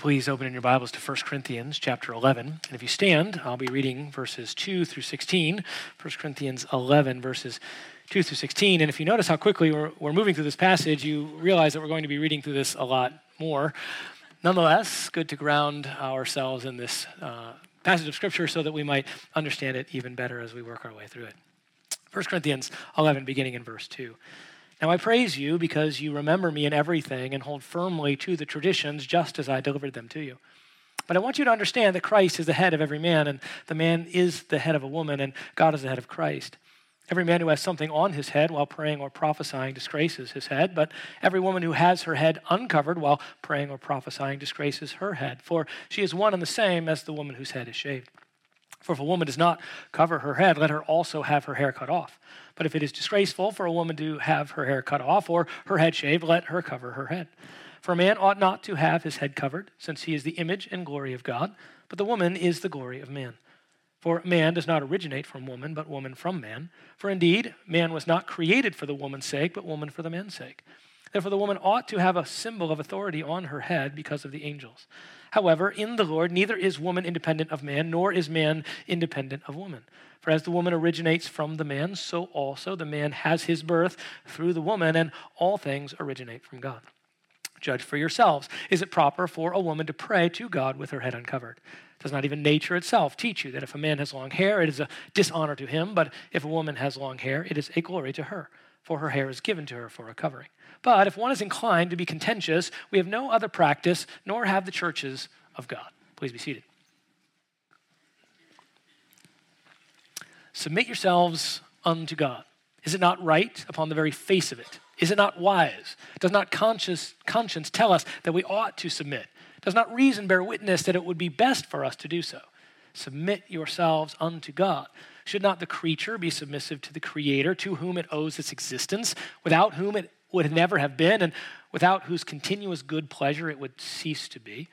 Please open in your Bibles to 1 Corinthians chapter 11. And if you stand, I'll be reading verses 2 through 16. 1 Corinthians 11, verses 2 through 16. And if you notice how quickly we're, we're moving through this passage, you realize that we're going to be reading through this a lot more. Nonetheless, good to ground ourselves in this uh, passage of Scripture so that we might understand it even better as we work our way through it. 1 Corinthians 11, beginning in verse 2. Now I praise you because you remember me in everything and hold firmly to the traditions just as I delivered them to you. But I want you to understand that Christ is the head of every man, and the man is the head of a woman, and God is the head of Christ. Every man who has something on his head while praying or prophesying disgraces his head, but every woman who has her head uncovered while praying or prophesying disgraces her head, for she is one and the same as the woman whose head is shaved. For if a woman does not cover her head, let her also have her hair cut off. But if it is disgraceful for a woman to have her hair cut off or her head shaved, let her cover her head. For a man ought not to have his head covered, since he is the image and glory of God, but the woman is the glory of man. For man does not originate from woman, but woman from man. For indeed, man was not created for the woman's sake, but woman for the man's sake. Therefore, the woman ought to have a symbol of authority on her head because of the angels. However, in the Lord, neither is woman independent of man, nor is man independent of woman. For as the woman originates from the man, so also the man has his birth through the woman, and all things originate from God. Judge for yourselves. Is it proper for a woman to pray to God with her head uncovered? Does not even nature itself teach you that if a man has long hair, it is a dishonor to him, but if a woman has long hair, it is a glory to her, for her hair is given to her for a covering? But if one is inclined to be contentious, we have no other practice, nor have the churches of God. Please be seated. Submit yourselves unto God. Is it not right upon the very face of it? Is it not wise? Does not conscience, conscience tell us that we ought to submit? Does not reason bear witness that it would be best for us to do so? Submit yourselves unto God. Should not the creature be submissive to the Creator, to whom it owes its existence, without whom it would never have been, and without whose continuous good pleasure it would cease to be?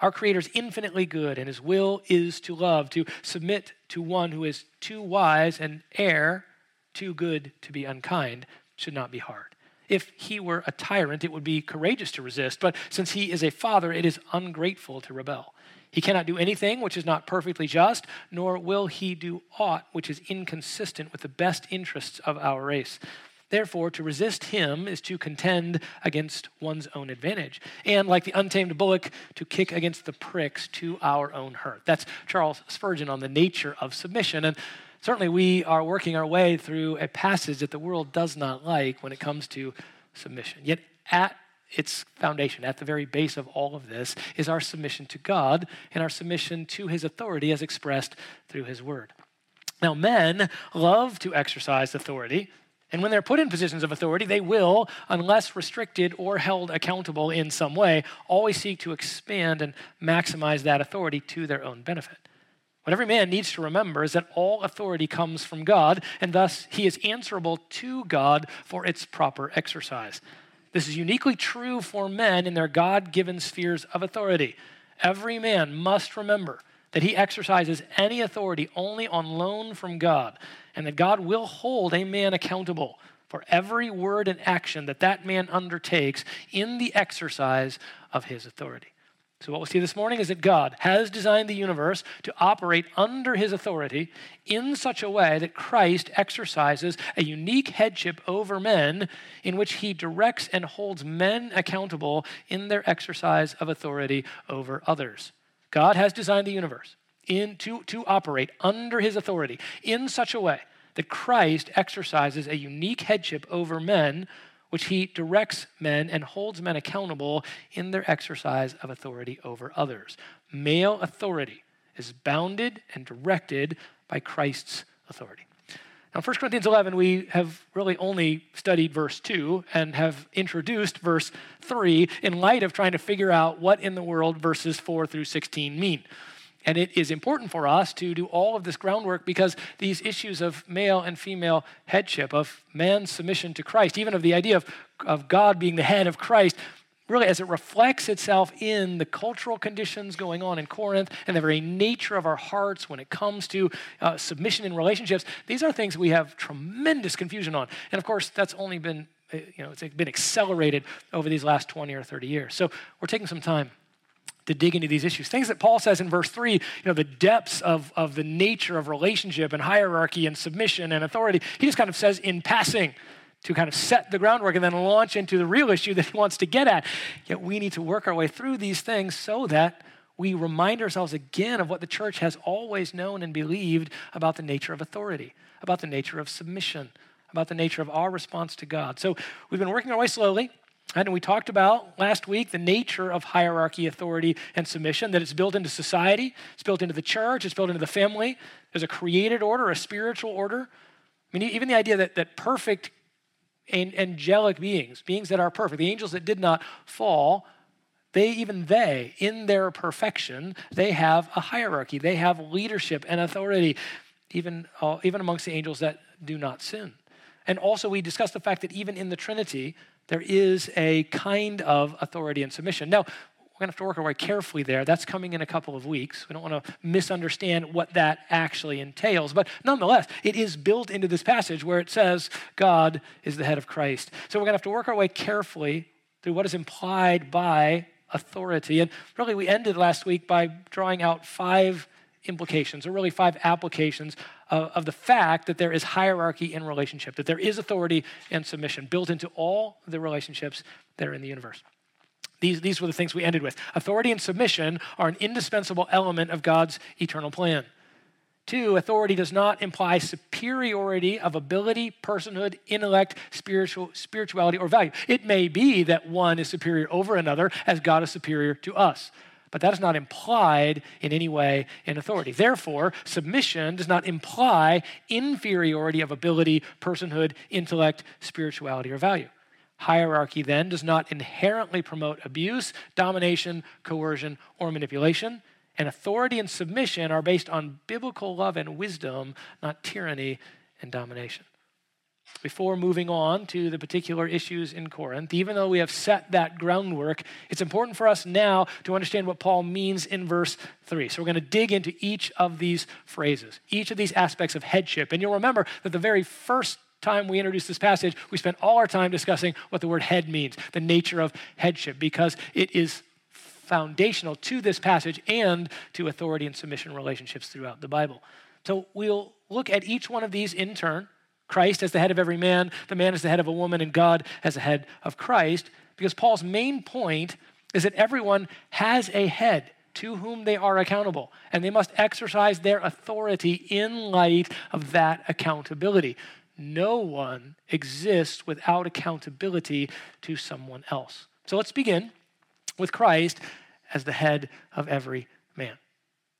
Our Creator is infinitely good, and His will is to love, to submit to one who is too wise and err, too good to be unkind, should not be hard. If he were a tyrant, it would be courageous to resist, but since he is a father, it is ungrateful to rebel. He cannot do anything which is not perfectly just, nor will he do aught which is inconsistent with the best interests of our race. Therefore, to resist him is to contend against one's own advantage, and like the untamed bullock, to kick against the pricks to our own hurt. That's Charles Spurgeon on the nature of submission. And certainly, we are working our way through a passage that the world does not like when it comes to submission. Yet, at its foundation, at the very base of all of this, is our submission to God and our submission to his authority as expressed through his word. Now, men love to exercise authority and when they're put in positions of authority, they will, unless restricted or held accountable in some way, always seek to expand and maximize that authority to their own benefit. What every man needs to remember is that all authority comes from God, and thus he is answerable to God for its proper exercise. This is uniquely true for men in their God given spheres of authority. Every man must remember that he exercises any authority only on loan from God, and that God will hold a man accountable for every word and action that that man undertakes in the exercise of his authority. So, what we'll see this morning is that God has designed the universe to operate under his authority in such a way that Christ exercises a unique headship over men in which he directs and holds men accountable in their exercise of authority over others. God has designed the universe in, to, to operate under his authority in such a way that Christ exercises a unique headship over men, which he directs men and holds men accountable in their exercise of authority over others. Male authority is bounded and directed by Christ's authority. Now, 1 Corinthians 11, we have really only studied verse 2 and have introduced verse 3 in light of trying to figure out what in the world verses 4 through 16 mean. And it is important for us to do all of this groundwork because these issues of male and female headship, of man's submission to Christ, even of the idea of, of God being the head of Christ, really as it reflects itself in the cultural conditions going on in Corinth and the very nature of our hearts when it comes to uh, submission in relationships, these are things we have tremendous confusion on. And of course, that's only been, uh, you know, it's been accelerated over these last 20 or 30 years. So we're taking some time to dig into these issues. Things that Paul says in verse 3, you know, the depths of, of the nature of relationship and hierarchy and submission and authority, he just kind of says in passing to kind of set the groundwork and then launch into the real issue that he wants to get at. Yet we need to work our way through these things so that we remind ourselves again of what the church has always known and believed about the nature of authority, about the nature of submission, about the nature of our response to God. So we've been working our way slowly. And we talked about last week the nature of hierarchy, authority, and submission, that it's built into society, it's built into the church, it's built into the family. There's a created order, a spiritual order. I mean, even the idea that, that perfect angelic beings, beings that are perfect, the angels that did not fall, they even they in their perfection they have a hierarchy they have leadership and authority even uh, even amongst the angels that do not sin and also we discussed the fact that even in the trinity there is a kind of authority and submission now we're going to have to work our way carefully there. That's coming in a couple of weeks. We don't want to misunderstand what that actually entails. But nonetheless, it is built into this passage where it says God is the head of Christ. So we're going to have to work our way carefully through what is implied by authority. And really, we ended last week by drawing out five implications, or really five applications of, of, the fact that there is hierarchy in relationship, that there is authority and submission built into all the relationships that are in the universe. These, these were the things we ended with. Authority and submission are an indispensable element of God's eternal plan. Two, authority does not imply superiority of ability, personhood, intellect, spiritual, spirituality, or value. It may be that one is superior over another as God is superior to us, but that is not implied in any way in authority. Therefore, submission does not imply inferiority of ability, personhood, intellect, spirituality, or value. Hierarchy then does not inherently promote abuse, domination, coercion, or manipulation. And authority and submission are based on biblical love and wisdom, not tyranny and domination. Before moving on to the particular issues in Corinth, even though we have set that groundwork, it's important for us now to understand what Paul means in verse 3. So we're going to dig into each of these phrases, each of these aspects of headship. And you'll remember that the very first time we introduced this passage, we spent all our time discussing what the word head means, the nature of headship, because it is foundational to this passage and to authority and submission relationships throughout the Bible. So we'll look at each one of these in turn. Christ as the head of every man, the man as the head of a woman, and God as the head of Christ, because Paul's main point is that everyone has a head to whom they are accountable, and they must exercise their authority in light of that accountability. No one exists without accountability to someone else. So let's begin with Christ as the head of every man.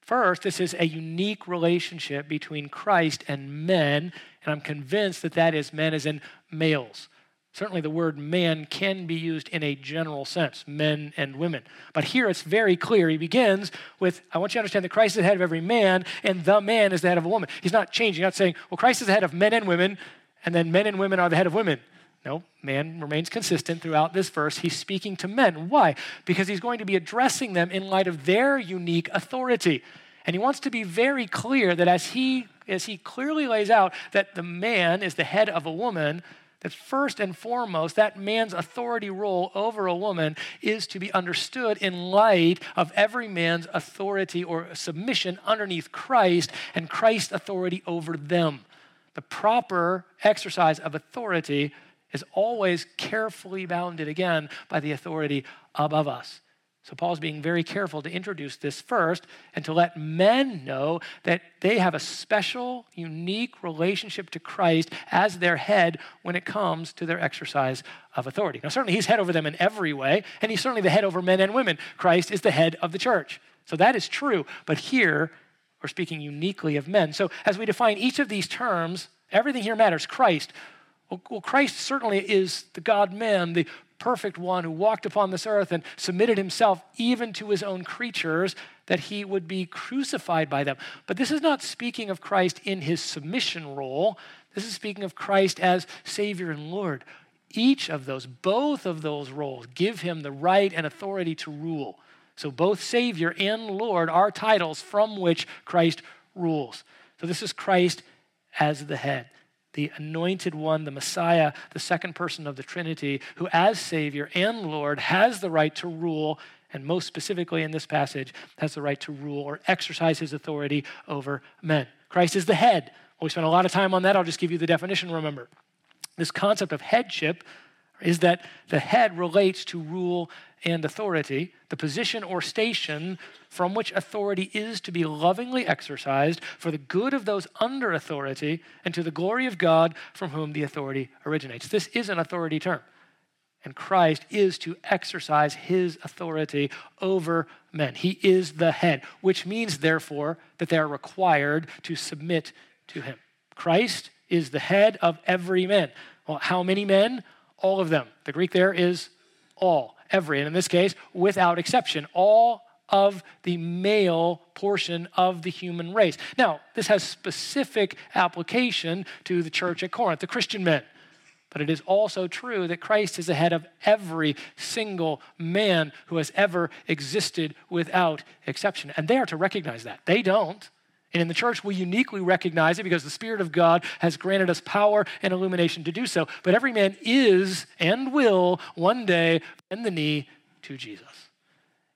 First, this is a unique relationship between Christ and men, and I'm convinced that that is men as in males. Certainly, the word man can be used in a general sense, men and women. But here it's very clear. He begins with, I want you to understand that Christ is the head of every man, and the man is the head of a woman. He's not changing, not saying, well, Christ is the head of men and women, and then men and women are the head of women. No, man remains consistent throughout this verse. He's speaking to men. Why? Because he's going to be addressing them in light of their unique authority. And he wants to be very clear that as he as he clearly lays out that the man is the head of a woman, that first and foremost, that man's authority role over a woman is to be understood in light of every man's authority or submission underneath Christ and Christ's authority over them. The proper exercise of authority is always carefully bounded again by the authority above us. So Paul's being very careful to introduce this first and to let men know that they have a special, unique relationship to Christ as their head when it comes to their exercise of authority. Now, certainly he's head over them in every way, and he's certainly the head over men and women. Christ is the head of the church. So that is true. But here, we're speaking uniquely of men. So as we define each of these terms, everything here matters. Christ, well, Christ certainly is the God man, the perfect one who walked upon this earth and submitted himself even to his own creatures that he would be crucified by them. But this is not speaking of Christ in his submission role. This is speaking of Christ as Savior and Lord. Each of those, both of those roles, give him the right and authority to rule. So both Savior and Lord are titles from which Christ rules. So this is Christ as the head the anointed one, the Messiah, the second person of the Trinity, who as Savior and Lord has the right to rule and most specifically in this passage, has the right to rule or exercise his authority over men. Christ is the head. we spent a lot of time on that. I'll just give you the definition, remember. This concept of headship is that the head relates to rule and authority, the position or station from which authority is to be lovingly exercised for the good of those under authority and to the glory of God from whom the authority originates. This is an authority term. And Christ is to exercise his authority over men. He is the head, which means, therefore, that they are required to submit to him. Christ is the head of every man. Well, how many men? All of them. The Greek there is all, every, and in this case, without exception, all of the male portion of the human race. Now, this has specific application to the church at Corinth, the Christian men. But it is also true that Christ is ahead of every single man who has ever existed without exception. And they are to recognize that. They don't. And in the church, we uniquely recognize it because the Spirit of God has granted us power and illumination to do so. But every man is and will one day bend the knee to Jesus.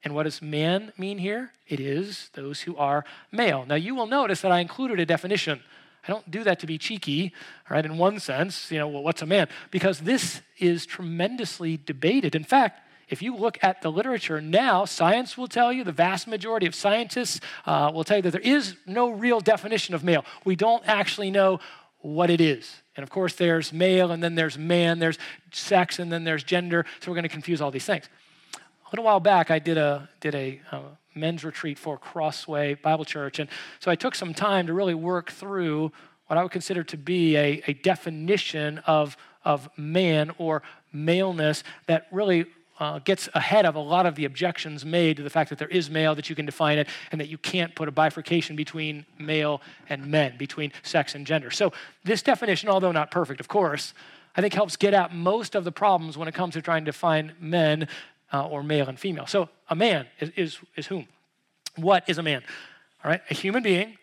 And what does man mean here? It is those who are male. Now, you will notice that I included a definition. I don't do that to be cheeky, right? In one sense, you know, well, what's a man? Because this is tremendously debated. In fact, if you look at the literature now, science will tell you, the vast majority of scientists uh, will tell you that there is no real definition of male. We don't actually know what it is. And of course, there's male, and then there's man, there's sex, and then there's gender. So we're going to confuse all these things. A little while back, I did a, did a uh, men's retreat for Crossway Bible Church. And so I took some time to really work through what I would consider to be a, a definition of, of man or maleness that really uh, gets ahead of a lot of the objections made to the fact that there is male, that you can define it, and that you can't put a bifurcation between male and men, between sex and gender. So, this definition, although not perfect, of course, I think helps get at most of the problems when it comes to trying to define men uh, or male and female. So, a man is, is, is whom? What is a man? All right, a human being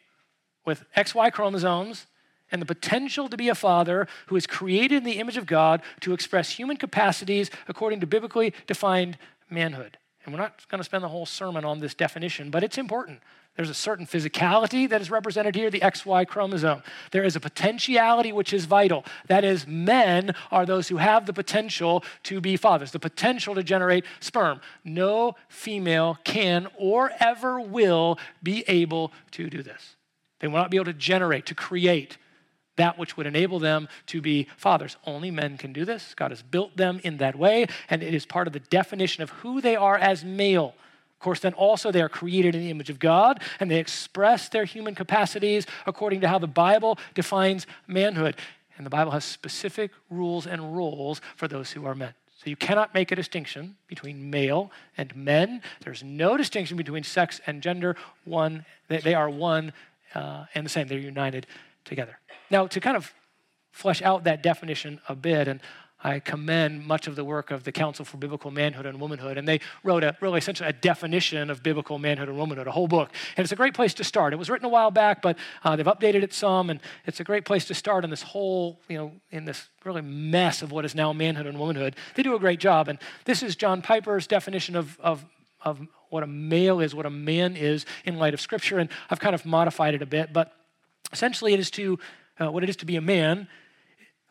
with XY chromosomes and the potential to be a father who is created in the image of God to express human capacities according to biblically defined manhood. And we're not going to spend the whole sermon on this definition, but it's important. There's a certain physicality that is represented here, the XY chromosome. There is a potentiality which is vital. That is, men are those who have the potential to be fathers, the potential to generate sperm. No female can or ever will be able to do this. They will not be able to generate, to create, that which would enable them to be fathers. Only men can do this. God has built them in that way, and it is part of the definition of who they are as male. Of course, then also they are created in the image of God, and they express their human capacities according to how the Bible defines manhood. And the Bible has specific rules and roles for those who are men. So you cannot make a distinction between male and men. There's no distinction between sex and gender. One, they are one uh, and the same. They're united together. Now, to kind of flesh out that definition a bit, and I commend much of the work of the Council for Biblical Manhood and Womanhood, and they wrote a really essentially a definition of biblical manhood and womanhood, a whole book. And it's a great place to start. It was written a while back, but uh, they've updated it some, and it's a great place to start in this whole, you know, in this really mess of what is now manhood and womanhood. They do a great job, and this is John Piper's definition of, of, of what a male is, what a man is in light of Scripture, and I've kind of modified it a bit, but essentially it is to uh, what it is to be a man,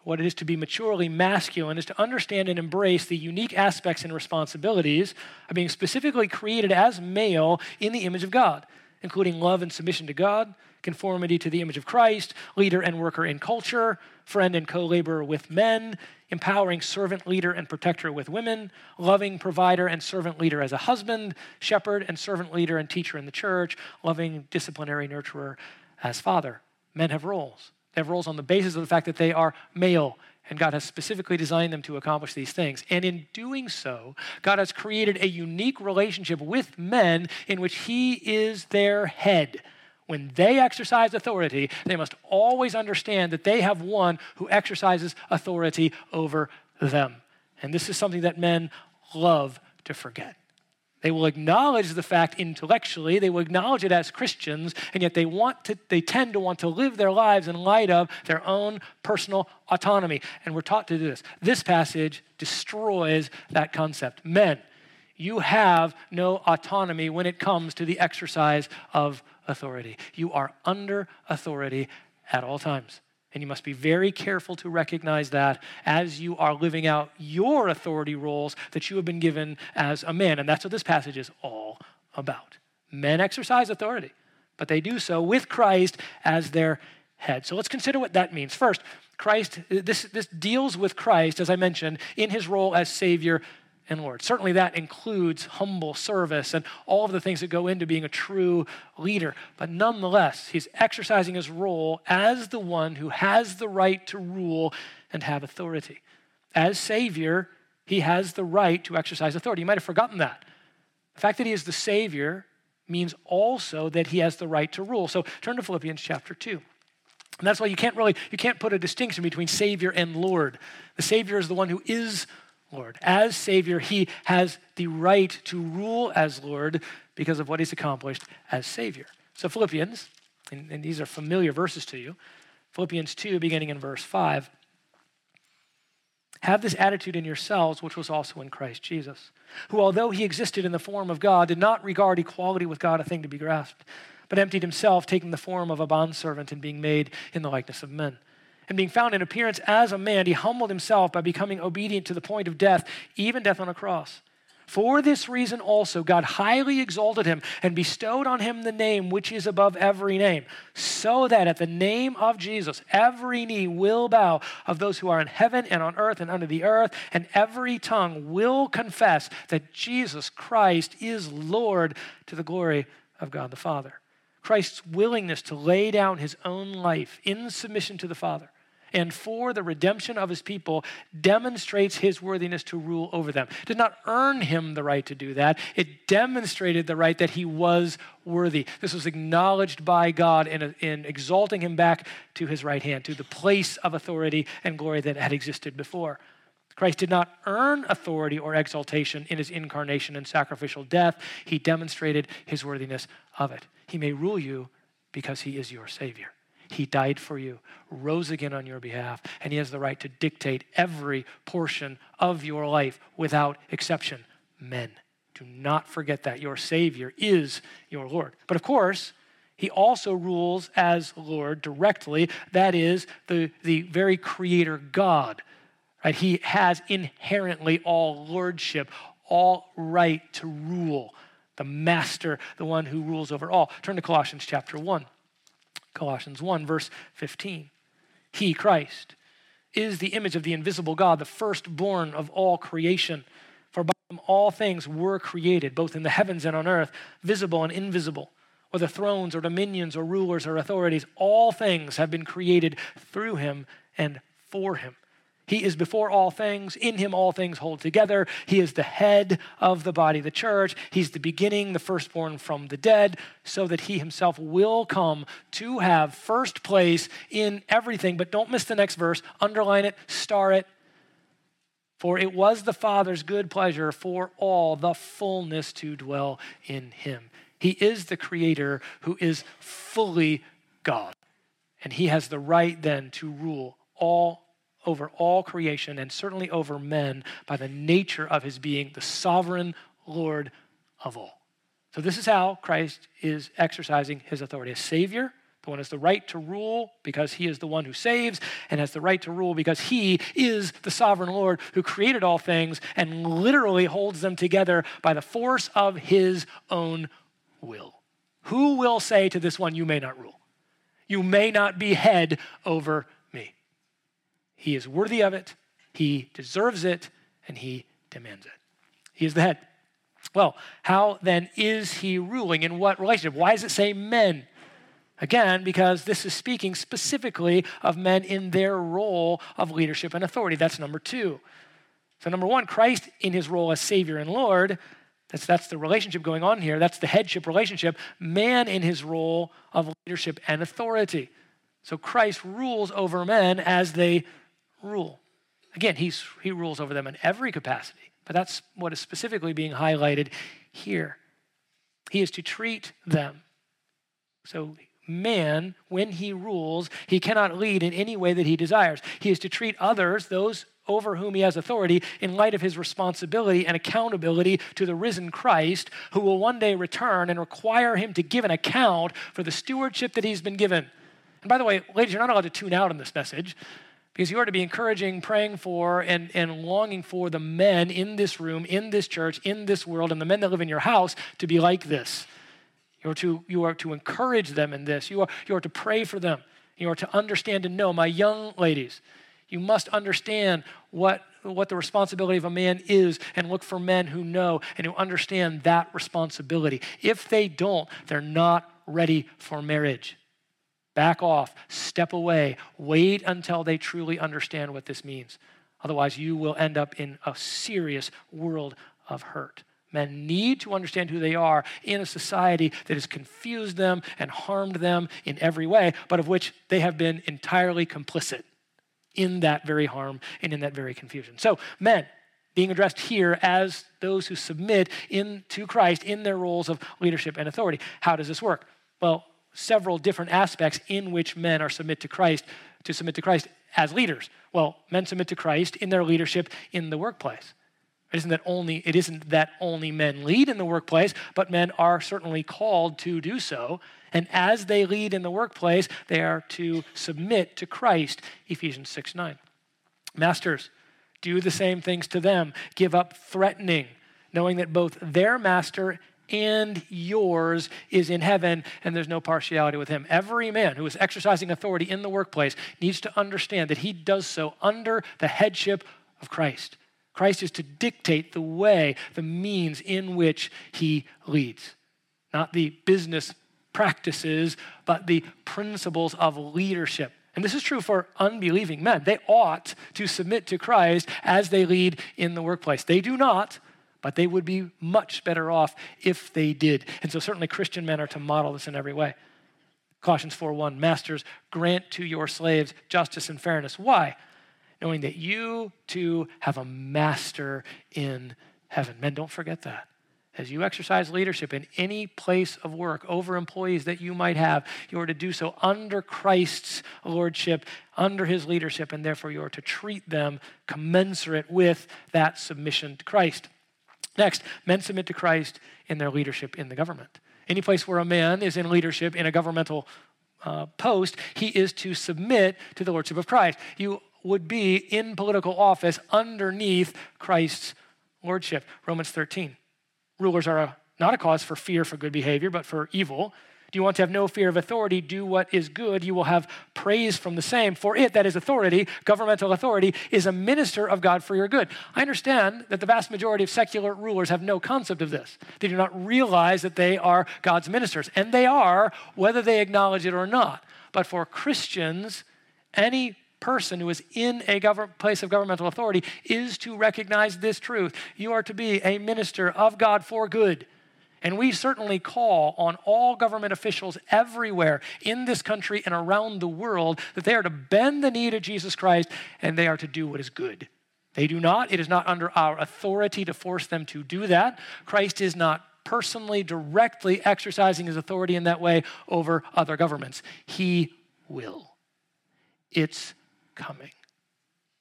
what it is to be maturely masculine, is to understand and embrace the unique aspects and responsibilities of being specifically created as male in the image of God, including love and submission to God, conformity to the image of Christ, leader and worker in culture, friend and co laborer with men, empowering servant leader and protector with women, loving provider and servant leader as a husband, shepherd and servant leader and teacher in the church, loving disciplinary nurturer as father. Men have roles. They have roles on the basis of the fact that they are male, and God has specifically designed them to accomplish these things. And in doing so, God has created a unique relationship with men in which He is their head. When they exercise authority, they must always understand that they have one who exercises authority over them. And this is something that men love to forget. They will acknowledge the fact intellectually, they will acknowledge it as Christians, and yet they want to they tend to want to live their lives in light of their own personal autonomy. And we're taught to do this. This passage destroys that concept. Men, you have no autonomy when it comes to the exercise of authority. You are under authority at all times. And you must be very careful to recognize that as you are living out your authority roles that you have been given as a man. And that's what this passage is all about. Men exercise authority, but they do so with Christ as their head. So let's consider what that means. First, Christ, this, this deals with Christ, as I mentioned, in his role as Savior and Lord. Certainly, that includes humble service and all of the things that go into being a true leader. But nonetheless, he's exercising his role as the one who has the right to rule and have authority. As Savior, he has the right to exercise authority. You might have forgotten that. The fact that he is the Savior means also that he has the right to rule. So turn to Philippians chapter 2. And that's why you can't really you can't put a distinction between savior and lord. The savior is the one who is Lord. As Savior, he has the right to rule as Lord because of what he's accomplished as Savior. So, Philippians, and, and, these are familiar verses to you, Philippians 2, beginning in verse 5. Have this attitude in yourselves, which was also in Christ Jesus, who, although he existed in the form of God, did not regard equality with God a thing to be grasped, but emptied himself, taking the form of a bondservant and being made in the likeness of men. And being found in appearance as a man, he humbled himself by becoming obedient to the point of death, even death on a cross. For this reason also, God highly exalted him and bestowed on him the name which is above every name, so that at the name of Jesus, every knee will bow of those who are in heaven and on earth and under the earth, and every tongue will confess that Jesus Christ is Lord to the glory of God the Father. Christ's willingness to lay down his own life in submission to the Father and for the redemption of his people demonstrates his worthiness to rule over them. It did not earn him the right to do that, it demonstrated the right that he was worthy. This was acknowledged by God in, in exalting him back to his right hand, to the place of authority and glory that had existed before. Christ did not earn authority or exaltation in his incarnation and sacrificial death. He demonstrated his worthiness of it. He may rule you because he is your Savior. He died for you, rose again on your behalf, and He has the right to dictate every portion of your life without exception. Men, do not forget that. Your Savior is your Lord. But of course, He also rules as Lord directly. That is, the, the very Creator God. Right? He has inherently all lordship, all right to rule. The master, the one who rules over all. Turn to Colossians chapter 1. Colossians 1, verse 15. He, Christ, is the image of the invisible God, the firstborn of all creation. For by him all things were created, both in the heavens and on earth, visible and invisible, whether thrones or dominions or rulers or authorities. All things have been created through him and for him. He is before all things. In him, all things hold together. He is the head of the body, the church. He's the beginning, the firstborn from the dead, so that he himself will come to have first place in everything. But don't miss the next verse. Underline it, star it. For it was the Father's good pleasure for all the fullness to dwell in him. He is the creator who is fully God. And he has the right then to rule all over all creation and certainly over men by the nature of his being the sovereign Lord of all. So, this is how Christ is exercising his authority as Savior. The one has the right to rule because he is the one who saves, and has the right to rule because he is the sovereign Lord who created all things and literally holds them together by the force of his own will. Who will say to this one, You may not rule? You may not be head over he is worthy of it, he deserves it, and he demands it. He is the head. Well, how then is he ruling? In what relationship? Why does it say men? Again, because this is speaking specifically of men in their role of leadership and authority. That's number two. So, number one, Christ in his role as Savior and Lord, that's, that's the relationship going on here. That's the headship relationship. Man in his role of leadership and authority. So, Christ rules over men as they rule. Again, he's, he rules over them in every capacity, but that's what is specifically being highlighted here. He is to treat them. So, man, when he rules, he cannot lead in any way that he desires. He is to treat others, those over whom he has authority in light of his responsibility and accountability to the risen Christ, who will one day return and require him to give an account for the stewardship that he's been given. And by the way, ladies, you're not allowed to tune out in this message because you are to be encouraging, praying for, and, and longing for the men in this room, in this church, in this world, and the men that live in your house to be like this. You are to, you are to encourage them in this. You are, you are to pray for them. You are to understand and know. My young ladies, you must understand what, what the responsibility of a man is and look for men who know and who understand that responsibility. If they don't, they're not ready for marriage. Back off, step away, wait until they truly understand what this means. Otherwise, you will end up in a serious world of hurt. Men need to understand who they are in a society that has confused them and harmed them in every way, but of which they have been entirely complicit in that very harm and in that very confusion. So, men, being addressed here as those who submit in, to Christ in their roles of leadership and authority. How does this work? Well, several different aspects in which men are submit to Christ to submit to Christ as leaders. Well, men submit to Christ in their leadership in the workplace. It isn't that only it isn't that only men lead in the workplace, but men are certainly called to do so. And as they lead in the workplace, they are to submit to Christ, Ephesians 6 9. Masters, do the same things to them. Give up threatening, knowing that both their master and yours is in heaven, and there's no partiality with him. Every man who is exercising authority in the workplace needs to understand that he does so under the headship of Christ. Christ is to dictate the way, the means in which he leads, not the business practices, but the principles of leadership. And this is true for unbelieving men. They ought to submit to Christ as they lead in the workplace. They do not, but they would be much better off if they did. And so certainly Christian men are to model this in every way. Colossians 4:1 Masters grant to your slaves justice and fairness. Why? Knowing that you too have a master in heaven. Men, don't forget that. As you exercise leadership in any place of work over employees that you might have, you are to do so under Christ's lordship, under his leadership, and therefore you are to treat them commensurate with that submission to Christ. Next, men submit to Christ in their leadership in the government. Any place where a man is in leadership in a governmental uh, post, he is to submit to the lordship of Christ. You would be in political office underneath Christ's lordship. Romans 13. Rulers are a, not a cause for fear for good behavior, but for evil. You want to have no fear of authority? Do what is good. You will have praise from the same. For it, that is authority, governmental authority, is a minister of God for your good. I understand that the vast majority of secular rulers have no concept of this. They do not realize that they are God's ministers. And they are, whether they acknowledge it or not. But for Christians, any person who is in a place of governmental authority is to recognize this truth. You are to be a minister of God for good. And we certainly call on all government officials everywhere in this country and around the world that they are to bend the knee to Jesus Christ and they are to do what is good. They do not. It is not under our authority to force them to do that. Christ is not personally, directly exercising his authority in that way over other governments. He will. It's coming.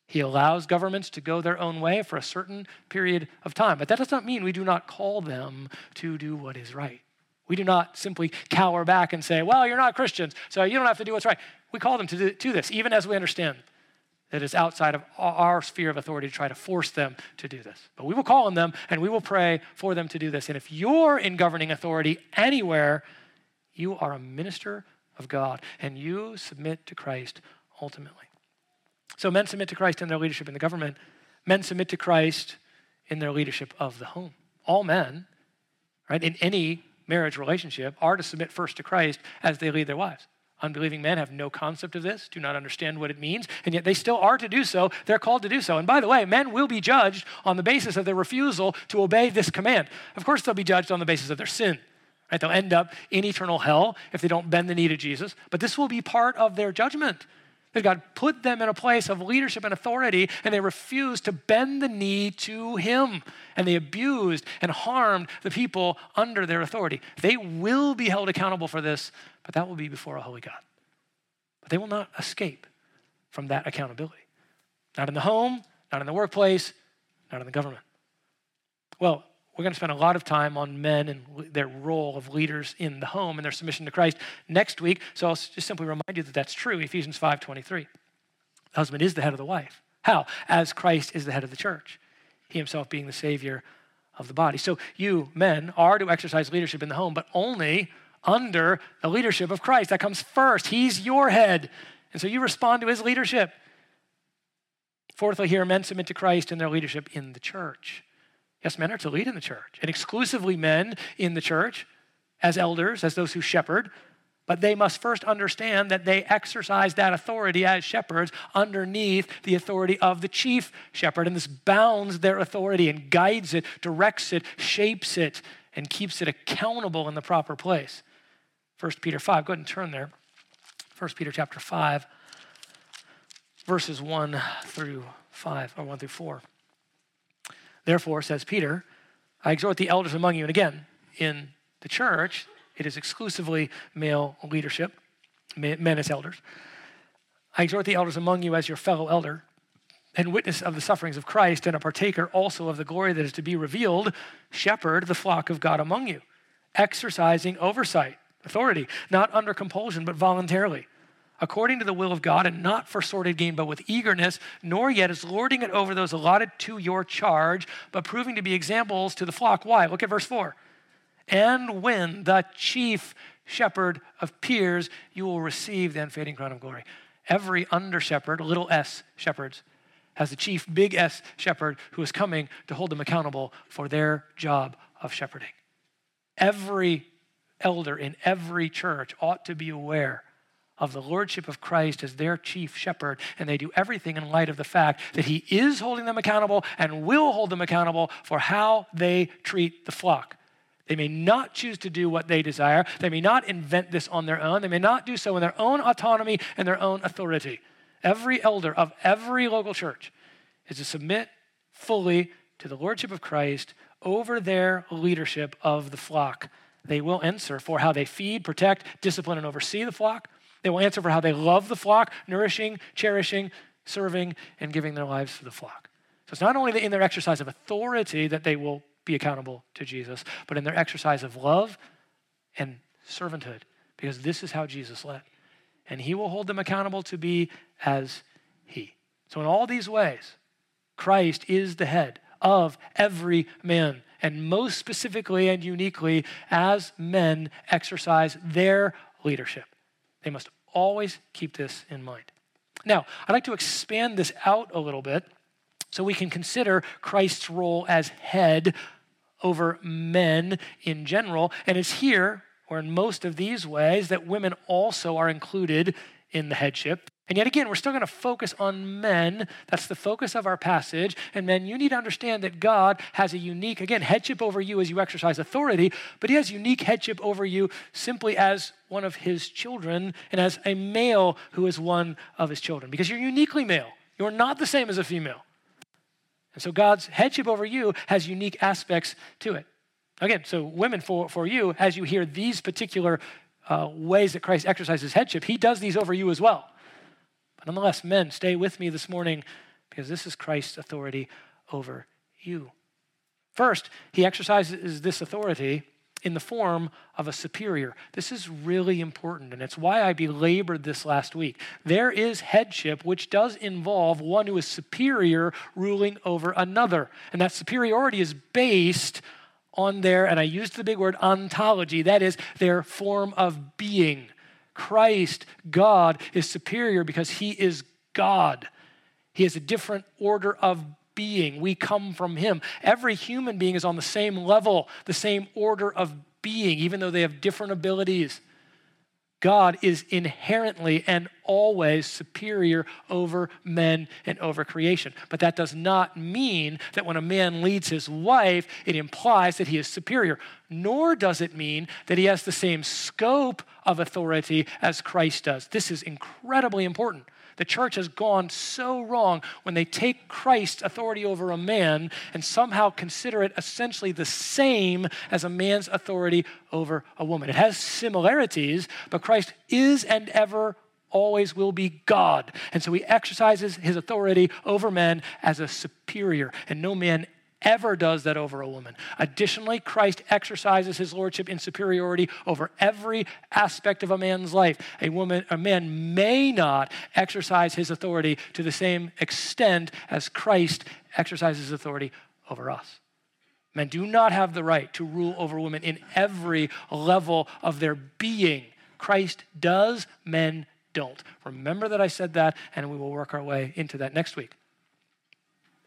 He allows governments to go their own way for a certain period of time. But that does not mean we do not call them to do what is right. We do not simply cower back and say, well, you're not Christians, so you don't have to do what's right. We call them to, do, to this, even as we understand that it's outside of our sphere of authority to try to force them to do this. But we will call on them and we will pray for them to do this. And if you're in governing authority anywhere, you are a minister of God and you submit to Christ ultimately. So men submit to Christ in their leadership in the government. Men submit to Christ in their leadership of the home. All men, right, in any marriage relationship are to submit first to Christ as they lead their wives. Unbelieving men have no concept of this, do not understand what it means, and yet they still are to do so. They're called to do so. And by the way, men will be judged on the basis of their refusal to obey this command. Of course, they'll be judged on the basis of their sin. Right? They'll end up in eternal hell if they don't bend the knee to Jesus, but this will be part of their judgment that God put them in a place of leadership and authority, and they refused to bend the knee to Him. And they abused and harmed the people under their authority. They will be held accountable for this, but that will be before a holy God. But they will not escape from that accountability. Not in the home, not in the workplace, not in the government. Well, we're going to spend a lot of time on men and their role of leaders in the home and their submission to Christ next week. So I'll just simply remind you that that's true. Ephesians 5:23. The husband is the head of the wife. How? As Christ is the head of the church. He himself being the savior of the body. So you men are to exercise leadership in the home, but only under the leadership of Christ. That comes first. He's your head. And so you respond to his leadership. Fourthly, here, men submit to Christ in their leadership in the church. Yes, men are to lead in the church, and exclusively men in the church as elders, as those who shepherd, but they must first understand that they exercise that authority as shepherds underneath the authority of the chief shepherd. And this bounds their authority and guides it, directs it, shapes it, and keeps it accountable in the proper place. 1 Peter 5, go ahead and turn there. 1 Peter chapter 5, verses 1 through 5, or 1 through 4. Therefore, says Peter, I exhort the elders among you, and again, in the church, it is exclusively male leadership, men as elders. I exhort the elders among you as your fellow elder and witness of the sufferings of Christ and a partaker also of the glory that is to be revealed, shepherd the flock of God among you, exercising oversight, authority, not under compulsion, but voluntarily according to the will of God, and not for sordid gain, but with eagerness, nor yet as lording it over those allotted to your charge, but proving to be examples to the flock. Why? Look at verse 4. And when the chief shepherd appears, you will receive the unfading crown of glory. Every under shepherd, little s shepherds, has a chief, big S shepherd who is coming to hold them accountable for their job of shepherding. Every elder in every church ought to be aware of the lordship of Christ as their chief shepherd, and they do everything in light of the fact that he is holding them accountable and will hold them accountable for how they treat the flock. They may not choose to do what they desire. They may not invent this on their own. They may not do so in their own autonomy and their own authority. Every elder of every local church is to submit fully to the lordship of Christ over their leadership of the flock. They will answer for how they feed, protect, discipline, and oversee the flock. They will answer for how they love the flock, nourishing, cherishing, serving, and giving their lives to the flock. So it's not only in their exercise of authority that they will be accountable to Jesus, but in their exercise of love and servanthood, because this is how Jesus led. And he will hold them accountable to be as he. So, in all these ways, Christ is the head of every man, and most specifically and uniquely, as men exercise their leadership. They must always keep this in mind. Now, I'd like to expand this out a little bit so we can consider Christ's role as head over men in general. And it's here, or in most of these ways, that women also are included in the headship. And yet again, we're still going to focus on men. That's the focus of our passage. And men, you need to understand that God has a unique, again, headship over you as you exercise authority, but He has unique headship over you simply as one of His children and as a male who is one of His children. Because you're uniquely male. You're not the same as a female. And so God's headship over you has unique aspects to it. Again, so women, for, for you, as you hear these particular uh, ways that Christ exercises headship, He does these over you as well. Nonetheless, men, stay with me this morning because this is Christ's authority over you. First, he exercises this authority in the form of a superior. This is really important, and it's why I belabored this last week. There is headship, which does involve one who is superior ruling over another. And that superiority is based on their, and I used the big word ontology, that is, their form of being. Christ, God, is superior because he is God. He has a different order of being. We come from him. Every human being is on the same level, the same order of being, even though they have different abilities. God is inherently and always superior over men and over creation. But that does not mean that when a man leads his wife, it implies that he is superior, nor does it mean that he has the same scope of authority as Christ does. This is incredibly important. The church has gone so wrong when they take Christ's authority over a man and somehow consider it essentially the same as a man's authority over a woman. It has similarities, but Christ is and ever always will be God. And so he exercises his authority over men as a superior, and no man ever does that over a woman. Additionally, Christ exercises his lordship in superiority over every aspect of a man's life. A woman, a man may not exercise his authority to the same extent as Christ exercises authority over us. Men do not have the right to rule over women in every level of their being. Christ does, men don't. Remember that I said that, and we will work our way into that next week.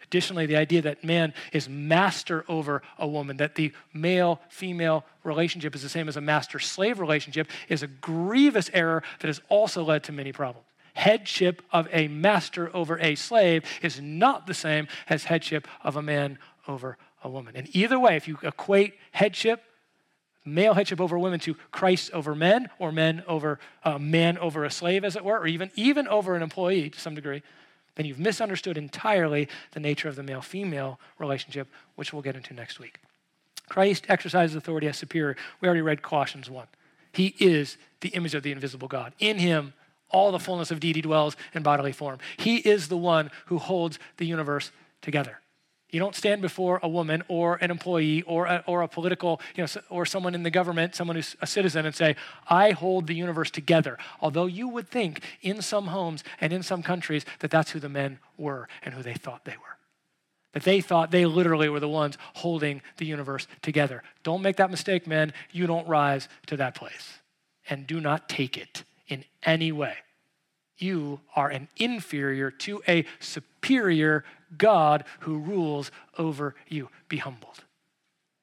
Additionally, the idea that man is master over a woman, that the male female relationship is the same as a master slave relationship, is a grievous error that has also led to many problems. Headship of a master over a slave is not the same as headship of a man over a woman. And either way, if you equate headship, male headship over women to Christ over men, or men over uh, man over a slave, as it were, or even, even over an employee to some degree, then you've misunderstood entirely the nature of the male female relationship, which we'll get into next week. Christ exercises authority as superior. We already read Colossians 1. He is the image of the invisible God. In him, all the fullness of deity dwells in bodily form. He is the one who holds the universe together. You don't stand before a woman or an employee or a, or a political, you know, or someone in the government, someone who's a citizen, and say, I hold the universe together. Although you would think in some homes and in some countries that that's who the men were and who they thought they were. That they thought they literally were the ones holding the universe together. Don't make that mistake, men. You don't rise to that place. And do not take it in any way you are an inferior to a superior God who rules over you. Be humbled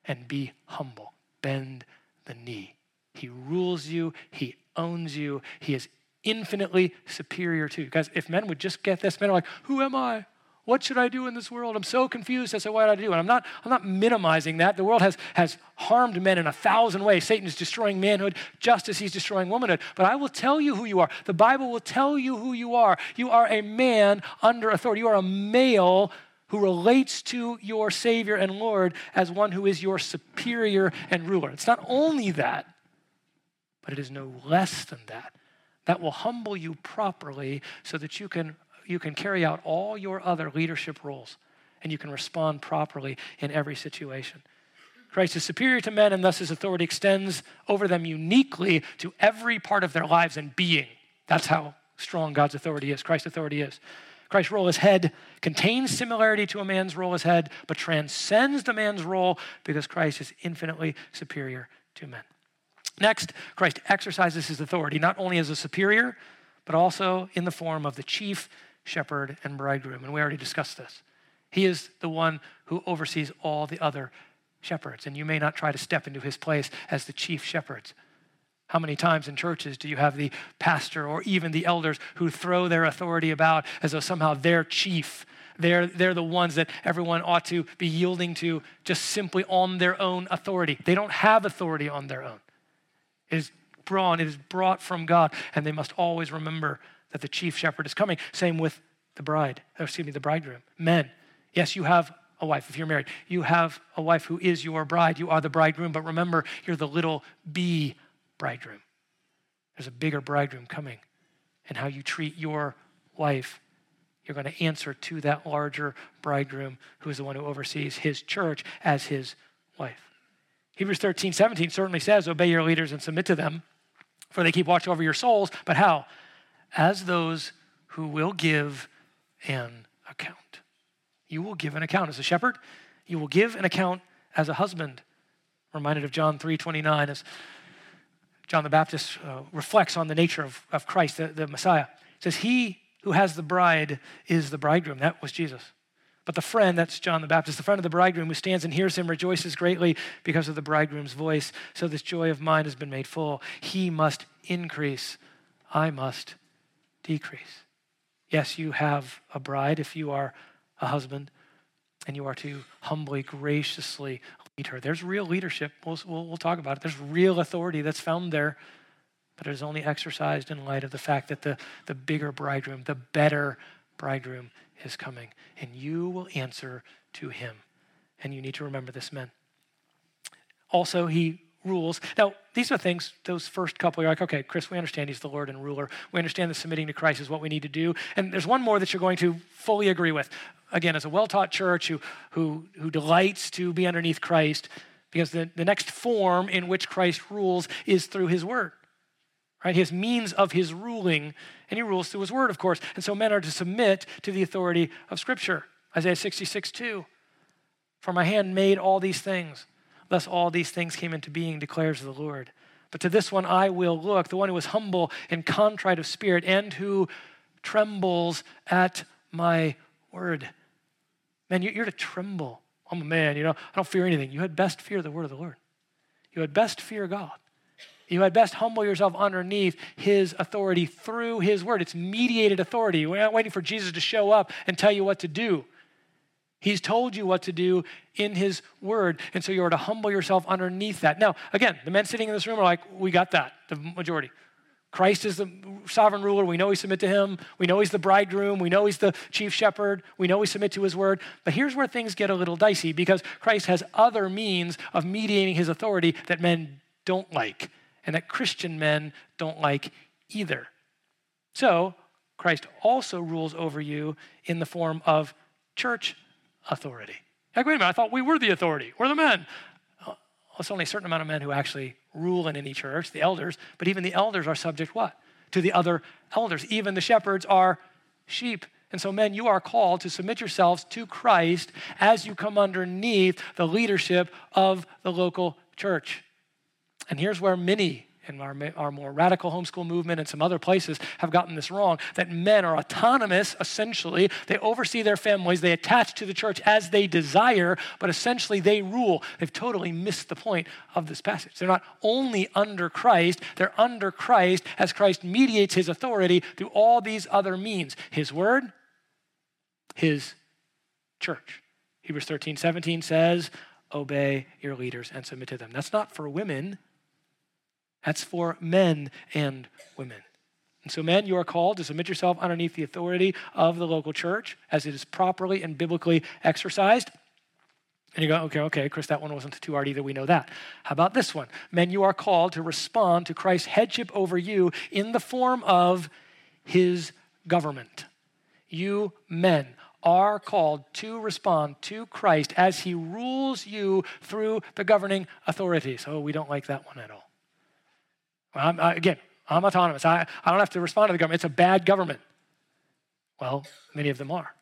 and be humble. Bend the knee. He rules you, He owns you, He is infinitely superior to you. Guys, if men would just get this, men are like, Who am I? What should I do in this world? I'm so confused as to what I do. And I'm not, I'm not minimizing that. The world has, has harmed men in a thousand ways. Satan is destroying manhood just as he's destroying womanhood. But I will tell you who you are. The Bible will tell you who you are. You are a man under authority. You are a male who relates to your Savior and Lord as one who is your superior and ruler. It's not only that, but it is no less than that. That will humble you properly so that you can you can carry out all your other leadership roles and you can respond properly in every situation. Christ is superior to men, and thus his authority extends over them uniquely to every part of their lives and being. That's how strong God's authority is, Christ's authority is. Christ's role as head contains similarity to a man's role as head, but transcends the man's role because Christ is infinitely superior to men. Next, Christ exercises his authority not only as a superior, but also in the form of the chief shepherd and bridegroom. And we already discussed this. He is the one who oversees all the other shepherds, and you may not try to step into his place as the chief shepherds. How many times in churches do you have the pastor or even the elders who throw their authority about as though somehow they're chief? They're, they're the ones that everyone ought to be yielding to just simply on their own authority. They don't have authority on their own. It is brought, it is brought from God, and they must always remember that the chief shepherd is coming. Same with the bride, or excuse me, the bridegroom. Men, yes, you have a wife if you're married. You have a wife who is your bride. You are the bridegroom, but remember, you're the little b bridegroom. There's a bigger bridegroom coming. And how you treat your wife, you're going to answer to that larger bridegroom who is the one who oversees his church as his wife. Hebrews 13, 17 certainly says, Obey your leaders and submit to them, for they keep watch over your souls. But how? As those who will give an account. You will give an account as a shepherd. You will give an account as a husband. Reminded of John 3:29 as John the Baptist uh, reflects on the nature of, of Christ, the, the Messiah. Says, He who has the bride is the bridegroom. That was Jesus. But the friend, that's John the Baptist, the friend of the bridegroom who stands and hears him rejoices greatly because of the bridegroom's voice. So this joy of mine has been made full. He must increase, I must decrease. Yes, you have a bride if you are a husband, and you are to humbly, graciously lead her. There's real leadership. We'll, we'll, we'll, talk about it. There's real authority that's found there, but it is only exercised in light of the fact that the, the bigger bridegroom, the better bridegroom is coming, and you will answer to him. And you need to remember this, men. Also, he rules. Now, these are things, those first couple, you're like, okay, Chris, we understand he's the Lord and ruler. We understand that submitting to Christ is what we need to do. And there's one more that you're going to fully agree with. Again, as a well taught church who, who, who delights to be underneath Christ, because the, the next form in which Christ rules is through his word. Right? His means of his ruling, and he rules through his word, of course. And so men are to submit to the authority of Scripture. Isaiah 66, 2. For my hand made all these things. Thus all these things came into being, declares the Lord. But to this one I will look, the one who is humble and contrite of spirit, and who trembles at my word. Man, you're to tremble. I'm a man, you know, I don't fear anything. You had best fear the word of the Lord. You had best fear God. You had best humble yourself underneath his authority through his word. It's mediated authority. We're not waiting for Jesus to show up and tell you what to do. He's told you what to do in His Word. And so you are to humble yourself underneath that. Now, again, the men sitting in this room are like, we got that, the majority. Christ is the sovereign ruler. We know we submit to him. We know he's the bridegroom. We know he's the chief shepherd. We know we submit to his word. But here's where things get a little dicey because Christ has other means of mediating his authority that men don't like and that Christian men don't like either. So, Christ also rules over you in the form of church authority. Wait a minute, I thought we were the authority. We're the men. Well, it's only a certain amount of men who actually rule in any church, the elders, but even the elders are subject what? To the other elders. Even the shepherds are sheep. And so, men, you are called to submit yourselves to Christ as you come underneath the leadership of the local church. And here's where many and our, our more radical homeschool movement and some other places have gotten this wrong that men are autonomous, essentially. They oversee their families, they attach to the church as they desire, but essentially they rule. They've totally missed the point of this passage. They're not only under Christ, they're under Christ as Christ mediates his authority through all these other means his word, his church. Hebrews 13, 17 says, Obey your leaders and submit to them. That's not for women. That's for men and women. And so, men, you are called to submit yourself underneath the authority of the local church as it is properly and biblically exercised. And you go, okay, okay, Chris, that one wasn't too hard either. We know that. How about this one? Men, you are called to respond to Christ's headship over you in the form of his government. You men are called to respond to Christ as he rules you through the governing authorities. Oh, we don't like that one at all. I'm, I, again, I'm autonomous. I, I don't have to respond to the government. It's a bad government. Well, many of them are.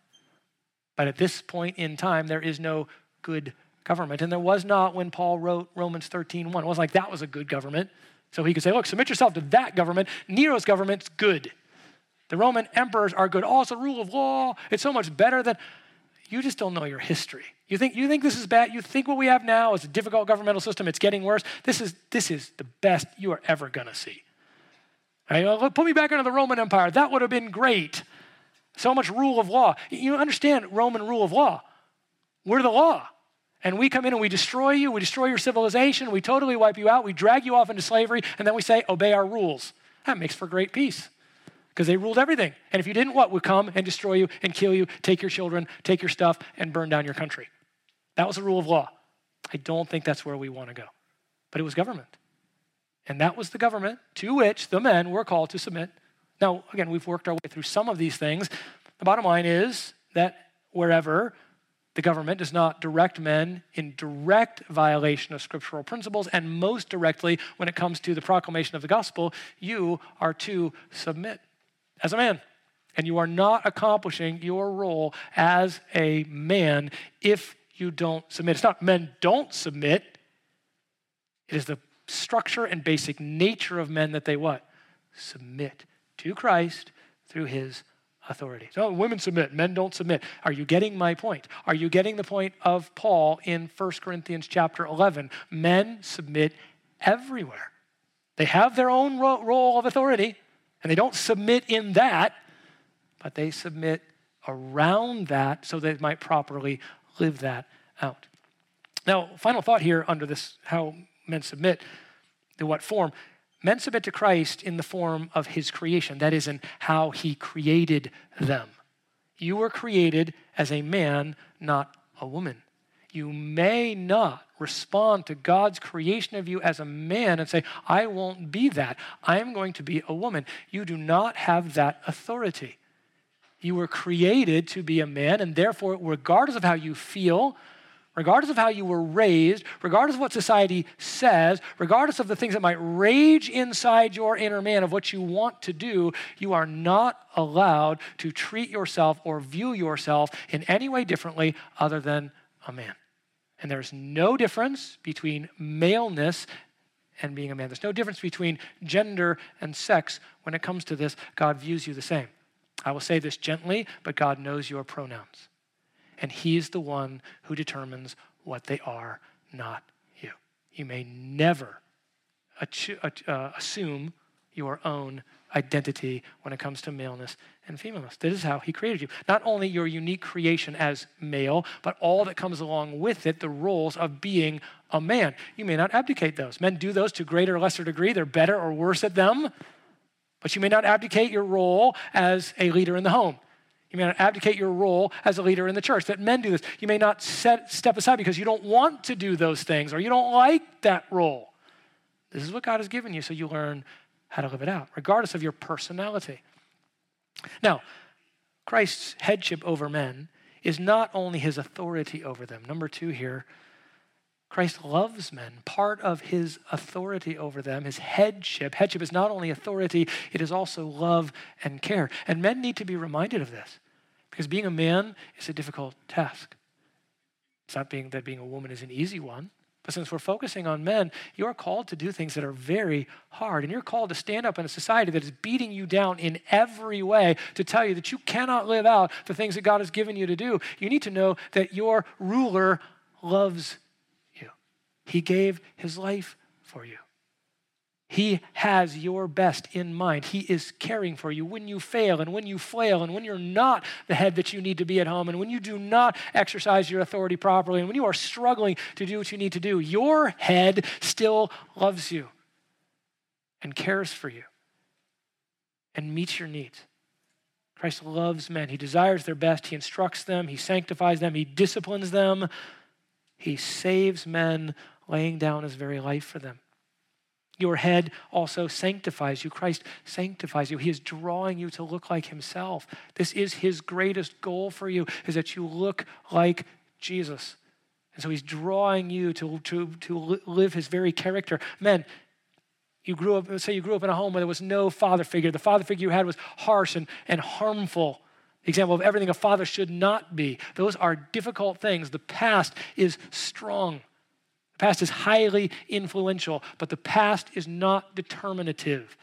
But at this point in time, there is no good government. And there was not when Paul wrote Romans 13 1. It wasn't like that was a good government. So he could say, look, submit yourself to that government. Nero's government's good. The Roman emperors are good. Also, rule of law. It's so much better than. You just don't know your history. You think, you think this is bad? You think what we have now is a difficult governmental system, it's getting worse? This is, this is the best you are ever going to see. Right? Put me back under the Roman Empire. That would have been great. So much rule of law. You understand Roman rule of law. We're the law. And we come in and we destroy you, we destroy your civilization, we totally wipe you out, we drag you off into slavery, and then we say, obey our rules. That makes for great peace because they ruled everything. And if you didn't, what would come and destroy you and kill you, take your children, take your stuff, and burn down your country? That was the rule of law. I don't think that's where we want to go. But it was government. And that was the government to which the men were called to submit. Now, again, we've worked our way through some of these things. The bottom line is that wherever the government does not direct men in direct violation of scriptural principles, and most directly when it comes to the proclamation of the gospel, you are to submit as a man. And you are not accomplishing your role as a man if you don't submit. It's not men don't submit. It is the structure and basic nature of men that they what? Submit to Christ through his authority. So women submit, men don't submit. Are you getting my point? Are you getting the point of Paul in 1 Corinthians chapter 11? Men submit everywhere. They have their own role of authority, and they don't submit in that, but they submit around that so they might properly live that out. Now, final thought here under this how men submit, in what form? Men submit to Christ in the form of his creation, that is, in how he created them. You were created as a man, not a woman. You may not respond to God's creation of you as a man and say, I won't be that. I'm going to be a woman. You do not have that authority. You were created to be a man, and therefore, regardless of how you feel, regardless of how you were raised, regardless of what society says, regardless of the things that might rage inside your inner man of what you want to do, you are not allowed to treat yourself or view yourself in any way differently other than a man. And there's no difference between maleness and being a man. There's no difference between gender and sex when it comes to this. God views you the same. I will say this gently, but God knows your pronouns and He's the one who determines what they are, not you. You may never uh, assume your own identity when it comes to maleness and femaleness. This is how He created you. Not only your unique creation as male, but all that comes along with it, the roles of being a man. You may not abdicate those. Men do those to greater or lesser degree. They're better or worse at them. But you may not abdicate your role as a leader in the home. You may not abdicate your role as a leader in the church. That men do this. You may not set, step aside because you don't want to do those things or you don't like that role. This is what God has given you, so you learn how to live it out, regardless of your personality. Now, Christ's headship over men is not only his authority over them. Number two here, Christ loves men. Part of his authority over them, his headship, headship is not only authority, it is also love and care. And men need to be reminded of this. Because being a man is a difficult task. It's not being that being a woman is an easy one. But since we're focusing on men, you're called to do things that are very hard. And you're called to stand up in a society that is beating you down in every way to tell you that you cannot live out the things that God has given you to do. You need to know that your ruler loves you, He gave His life for you. He has your best in mind. He is caring for you when you fail and when you flail and when you're not the head that you need to be at home and when you do not exercise your authority properly and when you are struggling to do what you need to do. Your head still loves you and cares for you and meets your needs. Christ loves men. He desires their best. He instructs them. He sanctifies them. He disciplines them. He saves men, laying down his very life for them. Your head also sanctifies you. Christ sanctifies you. He is drawing you to look like himself. This is his greatest goal for you is that you look like Jesus. And so he's drawing you to, to, to live his very character. Men, you grew up, say you grew up in a home where there was no father figure. The father figure you had was harsh and, and harmful. example of everything a father should not be. Those are difficult things. The past is strong. The past is highly influential, but the past is not determinative.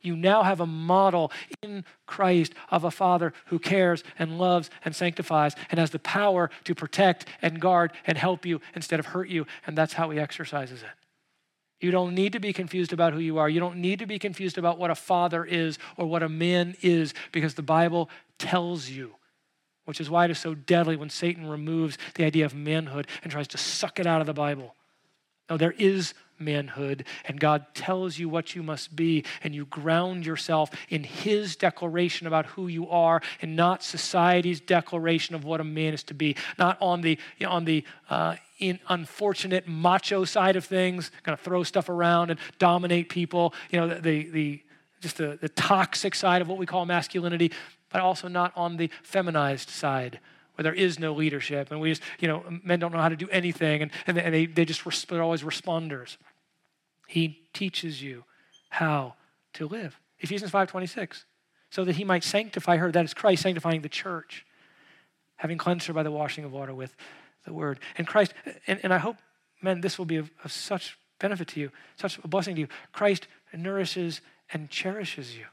You now have a model in Christ of a father who cares and loves and sanctifies and has the power to protect and guard and help you instead of hurt you, and that's how he exercises it. You don't need to be confused about who you are. You don't need to be confused about what a father is or what a man is because the Bible tells you, which is why it is so deadly when Satan removes the idea of manhood and tries to suck it out of the Bible. No, there is manhood, and God tells you what you must be, and you ground yourself in His declaration about who you are, and not society's declaration of what a man is to be. Not on the you know, on the uh, in unfortunate macho side of things, kind of throw stuff around and dominate people. You know, the the, just the, the toxic side of what we call masculinity, but also not on the feminized side where there is no leadership and we just, you know, men don't know how to do anything and, and they, they just, they're always responders. He teaches you how to live. Ephesians 5.26, so that he might sanctify her, that is Christ sanctifying the church, having cleansed her by the washing of water with the word. And Christ, and, and I hope, men, this will be of, of such benefit to you, such a blessing to you. Christ nourishes and cherishes you.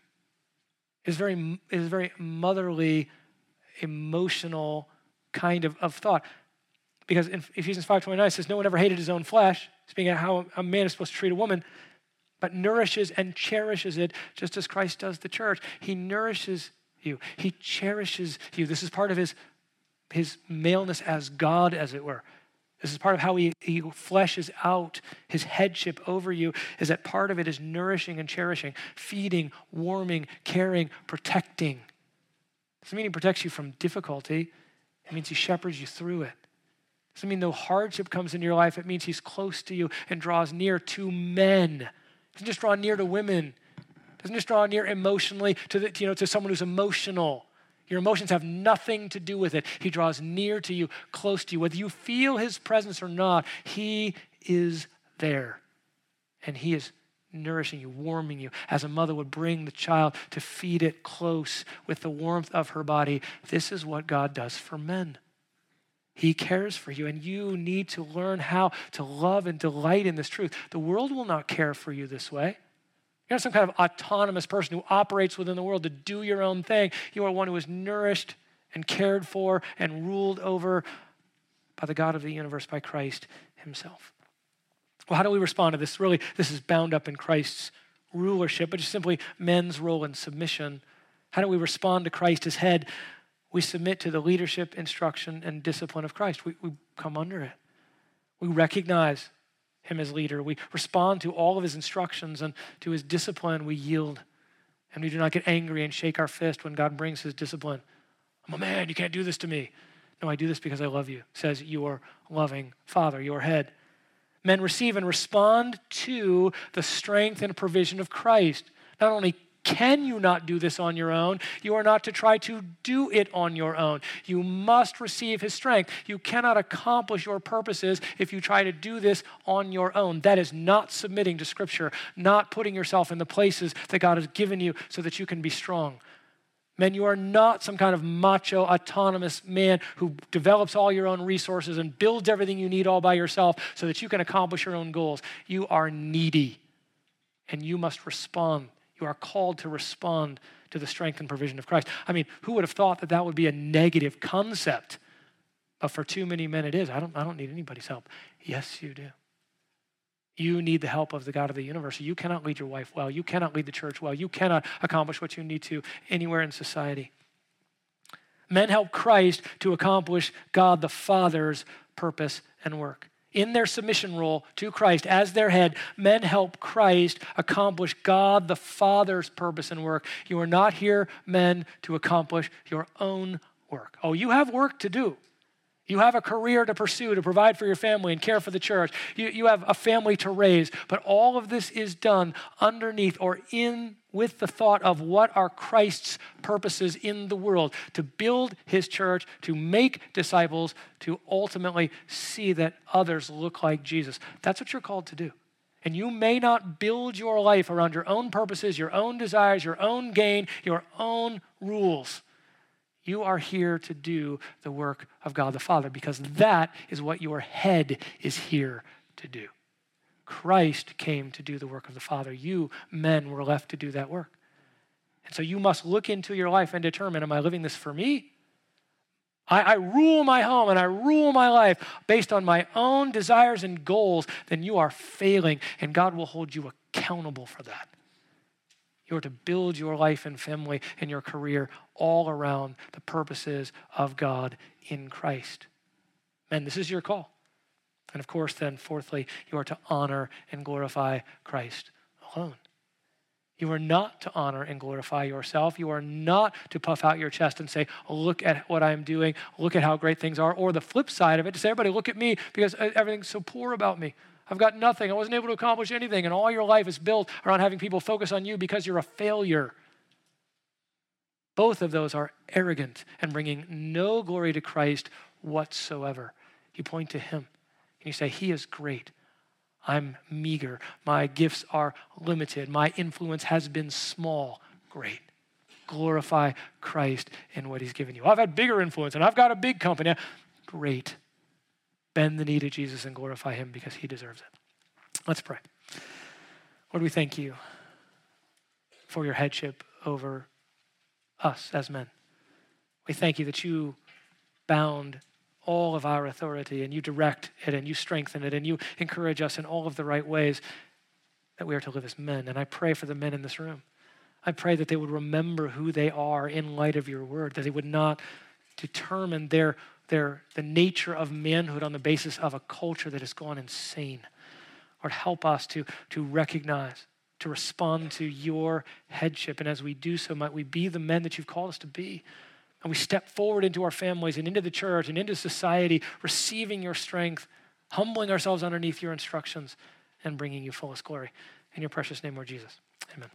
Is very, is very motherly emotional kind of, of thought. Because in Ephesians 5.29 says, no one ever hated his own flesh, speaking of how a man is supposed to treat a woman, but nourishes and cherishes it just as Christ does the church. He nourishes you. He cherishes you. This is part of his, his maleness as God, as it were. This is part of how he, he fleshes out his headship over you, is that part of it is nourishing and cherishing, feeding, warming, caring, protecting. Doesn't mean he protects you from difficulty. It means he shepherds you through it. Doesn't mean no hardship comes into your life. It means he's close to you and draws near to men. Doesn't just draw near to women. Doesn't just draw near emotionally to, the, you know, to someone who's emotional. Your emotions have nothing to do with it. He draws near to you, close to you. Whether you feel his presence or not, he is there. And he is nourishing you, warming you, as a mother would bring the child to feed it close with the warmth of her body. This is what God does for men. He cares for you, and you need to learn how to love and delight in this truth. The world will not care for you this way. You're not some kind of autonomous person who operates within the world to do your own thing. You are one who is nourished and cared for and ruled over by the God of the universe, by Christ Himself. Well, how do we respond to this? Really, this is bound up in Christ's rulership, but just simply men's role in submission. How do we respond to Christ as head? We submit to the leadership, instruction, and discipline of Christ. We, we come under it. We recognize him as leader. We respond to all of his instructions and to his discipline. We yield. And we do not get angry and shake our fist when God brings his discipline. I'm a man, you can't do this to me. No, I do this because I love you, says your loving Father, your head. Men receive and respond to the strength and provision of Christ. Not only can you not do this on your own? You are not to try to do it on your own. You must receive His strength. You cannot accomplish your purposes if you try to do this on your own. That is not submitting to Scripture, not putting yourself in the places that God has given you so that you can be strong. Men, you are not some kind of macho, autonomous man who develops all your own resources and builds everything you need all by yourself so that you can accomplish your own goals. You are needy, and you must respond you are called to respond to the strength and provision of Christ. I mean, who would have thought that that would be a negative concept? But for too many men, it is. I don't, I don't need anybody's help. Yes, you do. You need the help of the God of the universe. You cannot lead your wife well. You cannot lead the church well. You cannot accomplish what you need to anywhere in society. Men help Christ to accomplish God the Father's purpose and work in their submission role to Christ as their head, men help Christ accomplish God the Father's purpose and work. You are not here, men, to accomplish your own work. Oh, you have work to do. You have a career to pursue, to provide for your family and care for the church. You, you have a family to raise. But all of this is done underneath or in with the thought of what are Christ's purposes in the world to build his church, to make disciples, to ultimately see that others look like Jesus. That's what you're called to do. And you may not build your life around your own purposes, your own desires, your own gain, your own rules. You are here to do the work of God the Father because that is what your head is here to do. Christ came to do the work of the Father. You, men, were left to do that work. And so you must look into your life and determine am I living this for me? I, I, rule my home and I rule my life based on my own desires and goals, then you are failing, and God will hold you accountable for that. You are to build your life and family and your career all around the purposes of God in Christ. Men, this is your call. And of course, then, fourthly, you are to honor and glorify Christ alone. You are not to honor and glorify yourself. You are not to puff out your chest and say, Look at what I'm doing. Look at how great things are. Or the flip side of it, to say, Everybody, look at me because everything's so poor about me. I've got nothing. I wasn't able to accomplish anything. And all your life is built around having people focus on you because you're a failure. Both of those are arrogant and bringing no glory to Christ whatsoever. You point to Him and you say, He is great. I'm meager. My gifts are limited. My influence has been small. Great. Glorify Christ in what He's given you. I've had bigger influence and I've got a big company. Great bend the knee to Jesus and glorify him because he deserves it. Let's pray. Lord, we thank you for your headship over us as men. We thank you that you bound all of our authority and you direct it and you strengthen it and you encourage us in all of the right ways that we are to live as men. And I pray for the men in this room. I pray that they would remember who they are in light of your word, that they would not determine their their, the nature of manhood on the basis of a culture that has gone insane. Lord, help us to, to recognize, to respond to your headship. And as we do so, might we be the men that you've called us to be. And we step forward into our families and into the church and into society, receiving your strength, humbling ourselves underneath your instructions, and bringing you fullest glory. In your precious name, Lord Jesus. Amen.